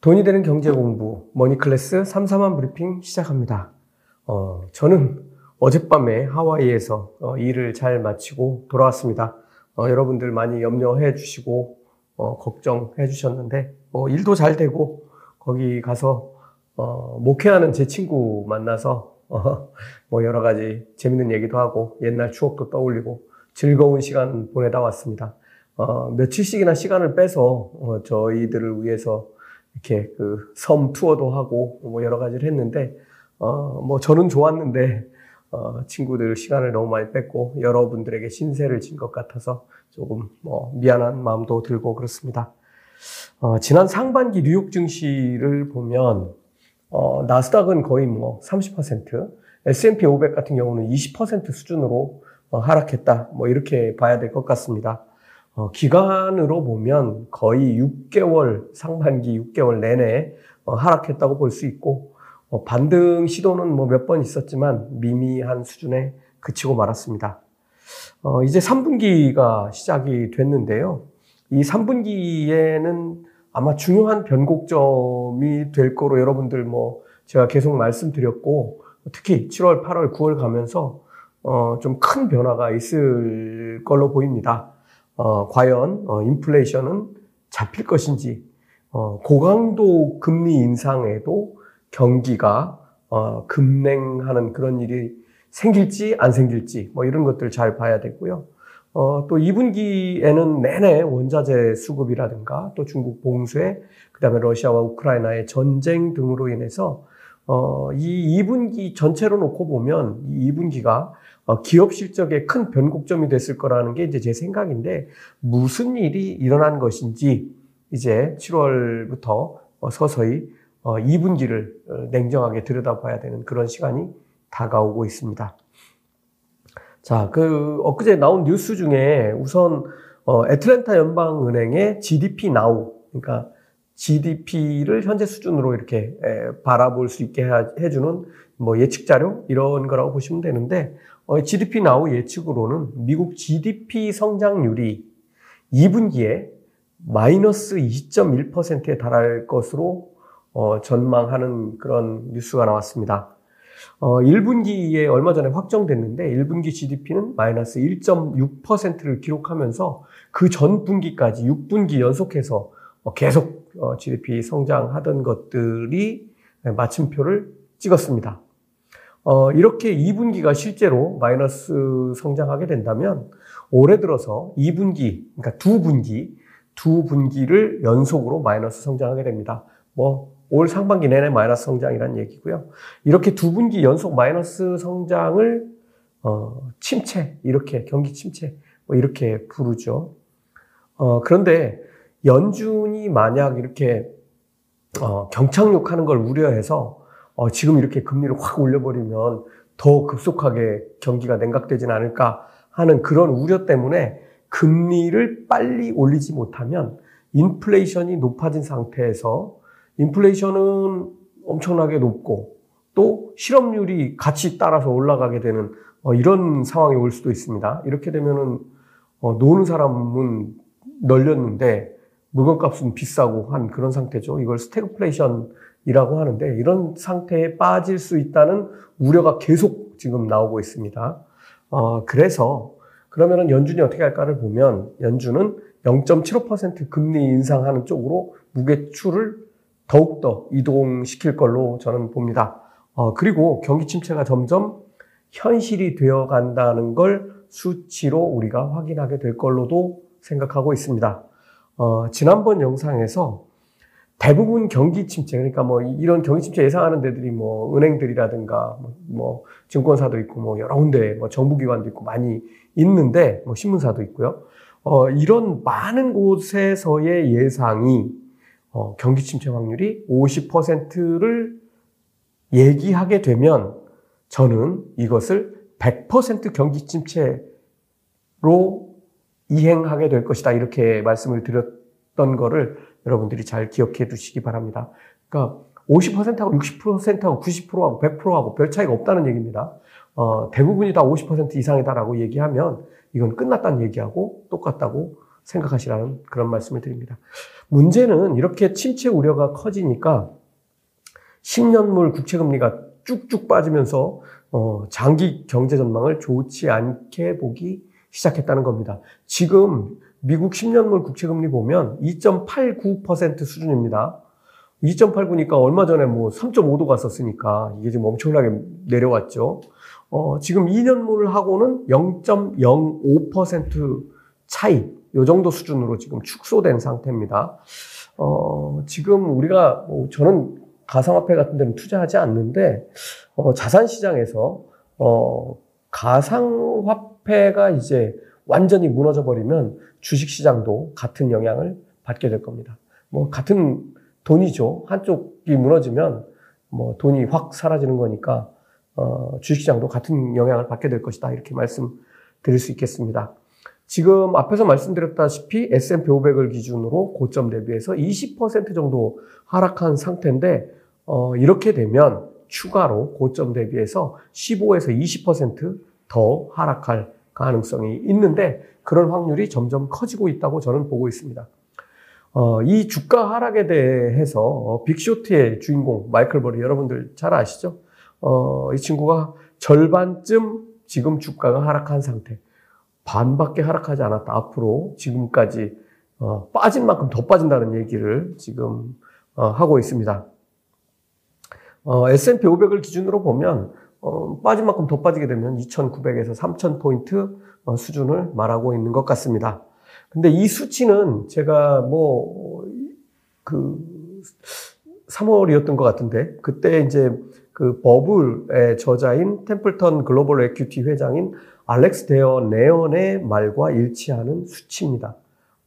돈이 되는 경제 공부 머니 클래스 3사만 브리핑 시작합니다. 어, 저는 어젯밤에 하와이에서 어, 일을 잘 마치고 돌아왔습니다. 어, 여러분들 많이 염려해 주시고 어, 걱정해 주셨는데 뭐 일도 잘 되고 거기 가서 어, 목회하는 제 친구 만나서 어, 뭐 여러 가지 재밌는 얘기도 하고 옛날 추억도 떠올리고 즐거운 시간 보내다 왔습니다. 어, 며칠씩이나 시간을 빼서 어, 저희들을 위해서 이렇게 그 섬 투어도 하고 뭐 여러 가지를 했는데 어, 뭐 저는 좋았는데 어, 친구들 시간을 너무 많이 뺐고 여러분들에게 신세를 진 것 같아서 조금 뭐 미안한 마음도 들고 그렇습니다. 어, 지난 상반기 뉴욕 증시를 보면 어, 나스닥은 거의 뭐 30%, S&P 500 같은 경우는 20% 수준으로 어, 하락했다. 뭐 이렇게 봐야 될 것 같습니다. 어, 기간으로 보면 거의 6개월, 상반기 6개월 내내 어, 하락했다고 볼 수 있고, 어, 반등 시도는 뭐 몇 번 있었지만 미미한 수준에 그치고 말았습니다. 어, 이제 3분기가 시작이 됐는데요. 이 3분기에는 아마 중요한 변곡점이 될 거로 여러분들 뭐 제가 계속 말씀드렸고, 특히 7월, 8월, 9월 가면서 어, 좀 큰 변화가 있을 걸로 보입니다. 어, 과연 어, 인플레이션은 잡힐 것인지, 어, 고강도 금리 인상에도 경기가 어, 급냉하는 그런 일이 생길지 안 생길지 뭐 이런 것들 잘 봐야 되고요. 어, 또 2분기에는 내내 원자재 수급이라든가 또 중국 봉쇄, 그 다음에 러시아와 우크라이나의 전쟁 등으로 인해서 어, 이 2분기 전체로 놓고 보면 이 2분기가 어, 기업 실적에 큰 변곡점이 됐을 거라는 게 이제 제 생각인데 무슨 일이 일어난 것인지 이제 7월부터 어, 서서히 2분기를 어, 냉정하게 들여다봐야 되는 그런 시간이 다가오고 있습니다. 자, 그 엊그제 나온 뉴스 중에 우선 애틀랜타 연방은행의 GDP 나우, 그러니까 GDP를 현재 수준으로 이렇게 바라볼 수 있게 해주는 뭐 예측 자료 이런 거라고 보시면 되는데 GDP 나우 예측으로는 미국 GDP 성장률이 2분기에 마이너스 2.1%에 달할 것으로 어, 전망하는 그런 뉴스가 나왔습니다. 어, 1분기에 얼마 전에 확정됐는데 1분기 GDP는 마이너스 1.6%를 기록하면서 그 전 분기까지 6분기 연속해서 어, 계속 어, GDP 성장하던 것들이 마침표를 찍었습니다. 어, 이렇게 2분기가 실제로 마이너스 성장하게 된다면 올해 들어서 2분기, 그러니까 두 분기, 두 분기를 연속으로 마이너스 성장하게 됩니다. 뭐, 올 상반기 내내 마이너스 성장이라는 얘기고요. 이렇게 두 분기 연속 마이너스 성장을, 어, 침체, 이렇게, 경기 침체, 뭐 이렇게 부르죠. 어, 그런데 연준이 만약 이렇게, 어, 경착륙 하는 걸 우려해서 어, 지금 이렇게 금리를 확 올려버리면 더 급속하게 경기가 냉각되진 않을까 하는 그런 우려 때문에 금리를 빨리 올리지 못하면 인플레이션이 높아진 상태에서 인플레이션은 엄청나게 높고 또 실업률이 같이 따라서 올라가게 되는 어, 이런 상황이 올 수도 있습니다. 이렇게 되면은 어, 노는 사람은 널렸는데 물건값은 비싸고 한 그런 상태죠. 이걸 스태그플레이션 이라고 하는데 이런 상태에 빠질 수 있다는 우려가 계속 지금 나오고 있습니다. 어, 그래서 그러면은 연준이 어떻게 할까를 보면 연준은 0.75% 금리 인상하는 쪽으로 무게추를 더욱더 이동시킬 걸로 저는 봅니다. 어, 그리고 경기 침체가 점점 현실이 되어 간다는 걸 수치로 우리가 확인하게 될 걸로도 생각하고 있습니다. 어, 지난번 영상에서 대부분 경기 침체, 그러니까 뭐 이런 경기 침체 예상하는 데들이 뭐 은행들이라든가 뭐 증권사도 있고 뭐 여러 군데 뭐 정부기관도 있고 많이 있는데 뭐 신문사도 있고요. 어, 이런 많은 곳에서의 예상이 어, 경기 침체 확률이 50%를 얘기하게 되면 저는 이것을 100% 경기 침체로 이행하게 될 것이다. 이렇게 말씀을 드렸던 거를 여러분들이 잘 기억해 두시기 바랍니다. 그러니까 50%하고 60%하고 90%하고 100%하고 별 차이가 없다는 얘기입니다. 어, 대부분이 다 50% 이상이다라고 얘기하면 이건 끝났다는 얘기하고 똑같다고 생각하시라는 그런 말씀을 드립니다. 문제는 이렇게 침체 우려가 커지니까 10년물 국채금리가 쭉쭉 빠지면서 어, 장기 경제 전망을 좋지 않게 보기 시작했다는 겁니다. 지금 미국 10년물 국채금리 보면 2.89% 수준입니다. 2.89니까 얼마 전에 뭐 3.5도 갔었으니까 이게 지금 엄청나게 내려왔죠. 어, 지금 2년물하고는 0.05% 차이, 요 정도 수준으로 지금 축소된 상태입니다. 어, 지금 우리가, 뭐 저는 가상화폐 같은 데는 투자하지 않는데, 어, 자산시장에서, 어, 가상화폐가 이제 완전히 무너져 버리면 주식시장도 같은 영향을 받게 될 겁니다. 뭐, 같은 돈이죠. 한쪽이 무너지면 뭐 돈이 확 사라지는 거니까 어, 주식시장도 같은 영향을 받게 될 것이다. 이렇게 말씀드릴 수 있겠습니다. 지금 앞에서 말씀드렸다시피 S&P 500을 기준으로 고점 대비해서 20% 정도 하락한 상태인데 어, 이렇게 되면 추가로 고점 대비해서 15에서 20%더 하락할 가능성이 있는데 그런 확률이 점점 커지고 있다고 저는 보고 있습니다. 어, 이 주가 하락에 대해서 어, 빅쇼트의 주인공 마이클 버리 여러분들 잘 아시죠? 어, 이 친구가 절반쯤 지금 주가가 하락한 상태. 반밖에 하락하지 않았다. 앞으로 지금까지 어, 빠진 만큼 더 빠진다는 얘기를 지금 어, 하고 있습니다. 어, S&P 500을 기준으로 보면 어, 빠진 만큼 더 빠지게 되면 2,900에서 3,000포인트 어, 수준을 말하고 있는 것 같습니다. 근데 이 수치는 제가 뭐, 그, 3월이었던 것 같은데, 그때 이제 그 버블의 저자인 템플턴 글로벌 에큐티 회장인 알렉스 데어 네언의 말과 일치하는 수치입니다.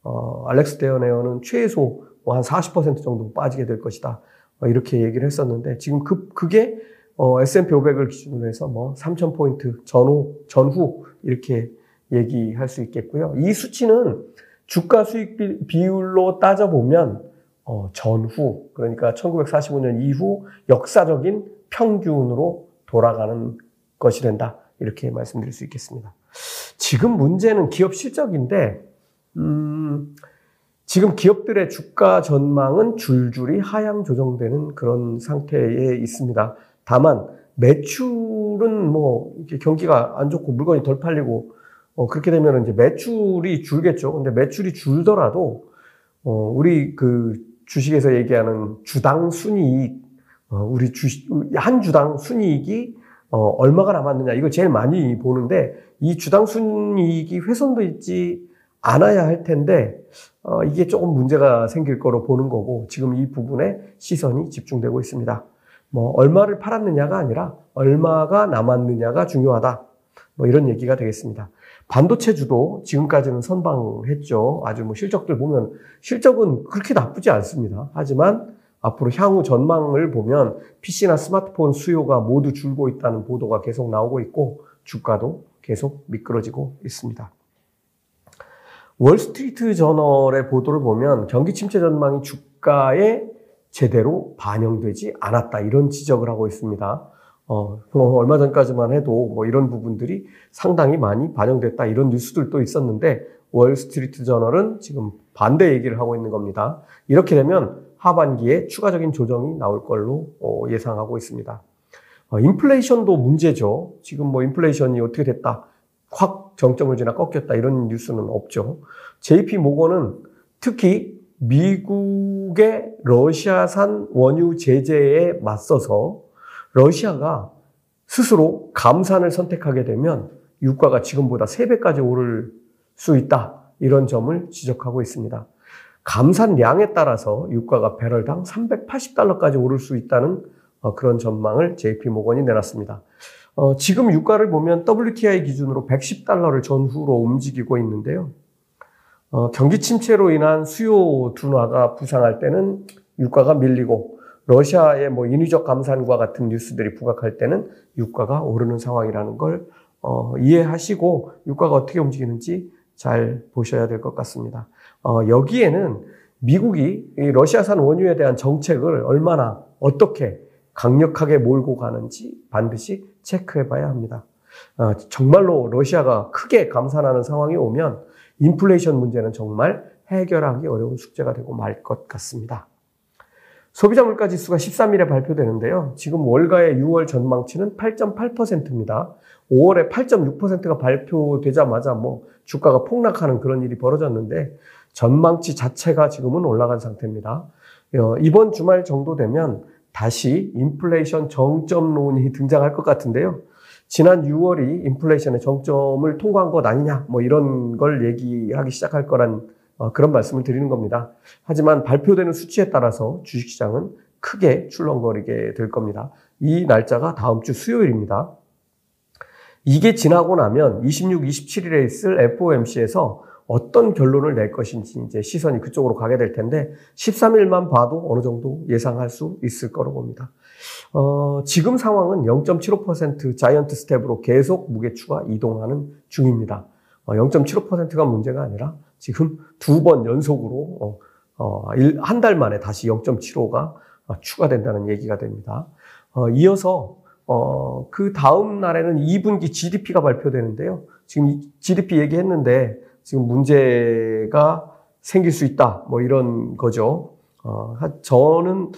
어, 알렉스 데어 네언은 최소 뭐 한40% 정도 빠지게 될 것이다. 어, 이렇게 얘기를 했었는데, 지금 그, 그게 어, S&P 500을 기준으로 해서 뭐 3,000포인트 전후, 전후 이렇게 얘기할 수 있겠고요. 이 수치는 주가 수익 비율로 따져보면 어, 전후 그러니까 1945년 이후 역사적인 평균으로 돌아가는 것이 된다 이렇게 말씀드릴 수 있겠습니다. 지금 문제는 기업 실적인데 음, 지금 기업들의 주가 전망은 줄줄이 하향 조정되는 그런 상태에 있습니다. 다만 매출은 뭐 경기가 안 좋고 물건이 덜 팔리고 어, 그렇게 되면 이제 매출이 줄겠죠. 근데 매출이 줄더라도, 어, 우리 그 주식에서 얘기하는 주당 순이익, 어, 우리 주식, 한 주당 순이익이 어, 얼마가 남았느냐. 이걸 제일 많이 보는데, 이 주당 순이익이 훼손도 있지 않아야 할 텐데, 어, 이게 조금 문제가 생길 거로 보는 거고, 지금 이 부분에 시선이 집중되고 있습니다. 뭐, 얼마를 팔았느냐가 아니라, 얼마가 남았느냐가 중요하다. 뭐, 이런 얘기가 되겠습니다. 반도체주도 지금까지는 선방했죠. 아주 뭐 실적들 보면 실적은 그렇게 나쁘지 않습니다. 하지만 앞으로 향후 전망을 보면 PC나 스마트폰 수요가 모두 줄고 있다는 보도가 계속 나오고 있고 주가도 계속 미끄러지고 있습니다. 월스트리트 저널의 보도를 보면 경기 침체 전망이 주가에 제대로 반영되지 않았다 이런 지적을 하고 있습니다. 어, 뭐 얼마 전까지만 해도 뭐 이런 부분들이 상당히 많이 반영됐다 이런 뉴스들도 있었는데 월스트리트 저널은 지금 반대 얘기를 하고 있는 겁니다. 이렇게 되면 하반기에 추가적인 조정이 나올 걸로 어, 예상하고 있습니다. 어, 인플레이션도 문제죠. 지금 뭐 인플레이션이 어떻게 됐다, 확 정점을 지나 꺾였다 이런 뉴스는 없죠. JP 모건은 특히 미국의 러시아산 원유 제재에 맞서서 러시아가 스스로 감산을 선택하게 되면 유가가 지금보다 3배까지 오를 수 있다. 이런 점을 지적하고 있습니다. 감산량에 따라서 유가가 배럴당 380달러까지 오를 수 있다는 어, 그런 전망을 JP 모건이 내놨습니다. 어, 지금 유가를 보면 WTI 기준으로 110달러를 전후로 움직이고 있는데요. 어, 경기 침체로 인한 수요 둔화가 부상할 때는 유가가 밀리고 러시아의 뭐 인위적 감산과 같은 뉴스들이 부각할 때는 유가가 오르는 상황이라는 걸 어, 이해하시고 유가가 어떻게 움직이는지 잘 보셔야 될 것 같습니다. 어, 여기에는 미국이 러시아산 원유에 대한 정책을 얼마나 어떻게 강력하게 몰고 가는지 반드시 체크해 봐야 합니다. 어, 정말로 러시아가 크게 감산하는 상황이 오면 인플레이션 문제는 정말 해결하기 어려운 숙제가 되고 말 것 같습니다. 소비자 물가 지수가 13일에 발표되는데요. 지금 월가의 6월 전망치는 8.8%입니다. 5월에 8.6%가 발표되자마자 뭐 주가가 폭락하는 그런 일이 벌어졌는데 전망치 자체가 지금은 올라간 상태입니다. 어, 이번 주말 정도 되면 다시 인플레이션 정점론이 등장할 것 같은데요. 지난 6월이 인플레이션의 정점을 통과한 것 아니냐, 뭐 이런 걸 얘기하기 시작할 거란 어, 그런 말씀을 드리는 겁니다. 하지만 발표되는 수치에 따라서 주식시장은 크게 출렁거리게 될 겁니다. 이 날짜가 다음 주 수요일입니다. 이게 지나고 나면 26, 27일에 있을 FOMC에서 어떤 결론을 낼 것인지 이제 시선이 그쪽으로 가게 될 텐데 13일만 봐도 어느 정도 예상할 수 있을 거로 봅니다. 어, 지금 상황은 0.75% 자이언트 스텝으로 계속 무게추가 이동하는 중입니다. 어, 0.75%가 문제가 아니라 지금 두 번 연속으로 어, 어, 한달 만에 다시 0.75가 추가된다는 얘기가 됩니다. 어, 이어서 어, 그 다음 날에는 2분기 GDP가 발표되는데요. 지금 GDP 얘기했는데 지금 문제가 생길 수 있다. 뭐 이런 거죠. 어, 저는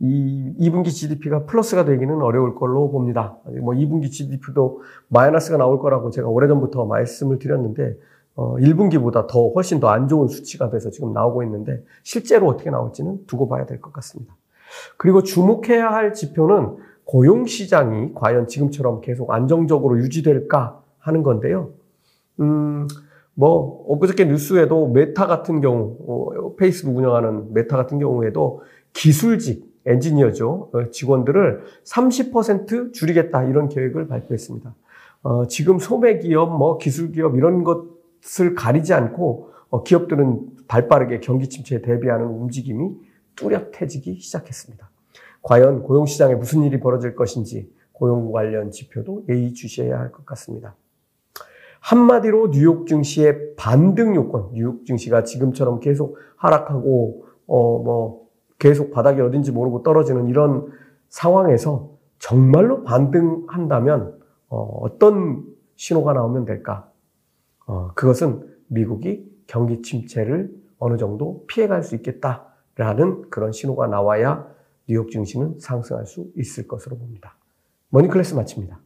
이 2분기 GDP가 플러스가 되기는 어려울 걸로 봅니다. 뭐 2분기 GDP도 마이너스가 나올 거라고 제가 오래전부터 말씀을 드렸는데 어, 1분기보다 더 훨씬 더 안 좋은 수치가 돼서 지금 나오고 있는데 실제로 어떻게 나올지는 두고 봐야 될 것 같습니다. 그리고 주목해야 할 지표는 고용 시장이 과연 지금처럼 계속 안정적으로 유지될까 하는 건데요. 음, 뭐 엊그저께 뉴스에도 메타 같은 경우 어, 페이스북 운영하는 메타 같은 경우에도 기술직 엔지니어죠 어, 직원들을 30% 줄이겠다 이런 계획을 발표했습니다. 어, 지금 소매 기업, 뭐 기술 기업 이런 것을 가리지 않고 어, 기업들은 발빠르게 경기 침체에 대비하는 움직임이 뚜렷해지기 시작했습니다. 과연 고용 시장에 무슨 일이 벌어질 것인지 고용 관련 지표도 예의 주시해야 할 것 같습니다. 한마디로 뉴욕 증시의 반등 요건, 뉴욕 증시가 지금처럼 계속 하락하고 어 뭐 계속 바닥이 어딘지 모르고 떨어지는 이런 상황에서 정말로 반등한다면 어 어떤 신호가 나오면 될까? 어 그것은 미국이 경기 침체를 어느 정도 피해갈 수 있겠다라는 그런 신호가 나와야 뉴욕 증시는 상승할 수 있을 것으로 봅니다. 머니클래스 마칩니다.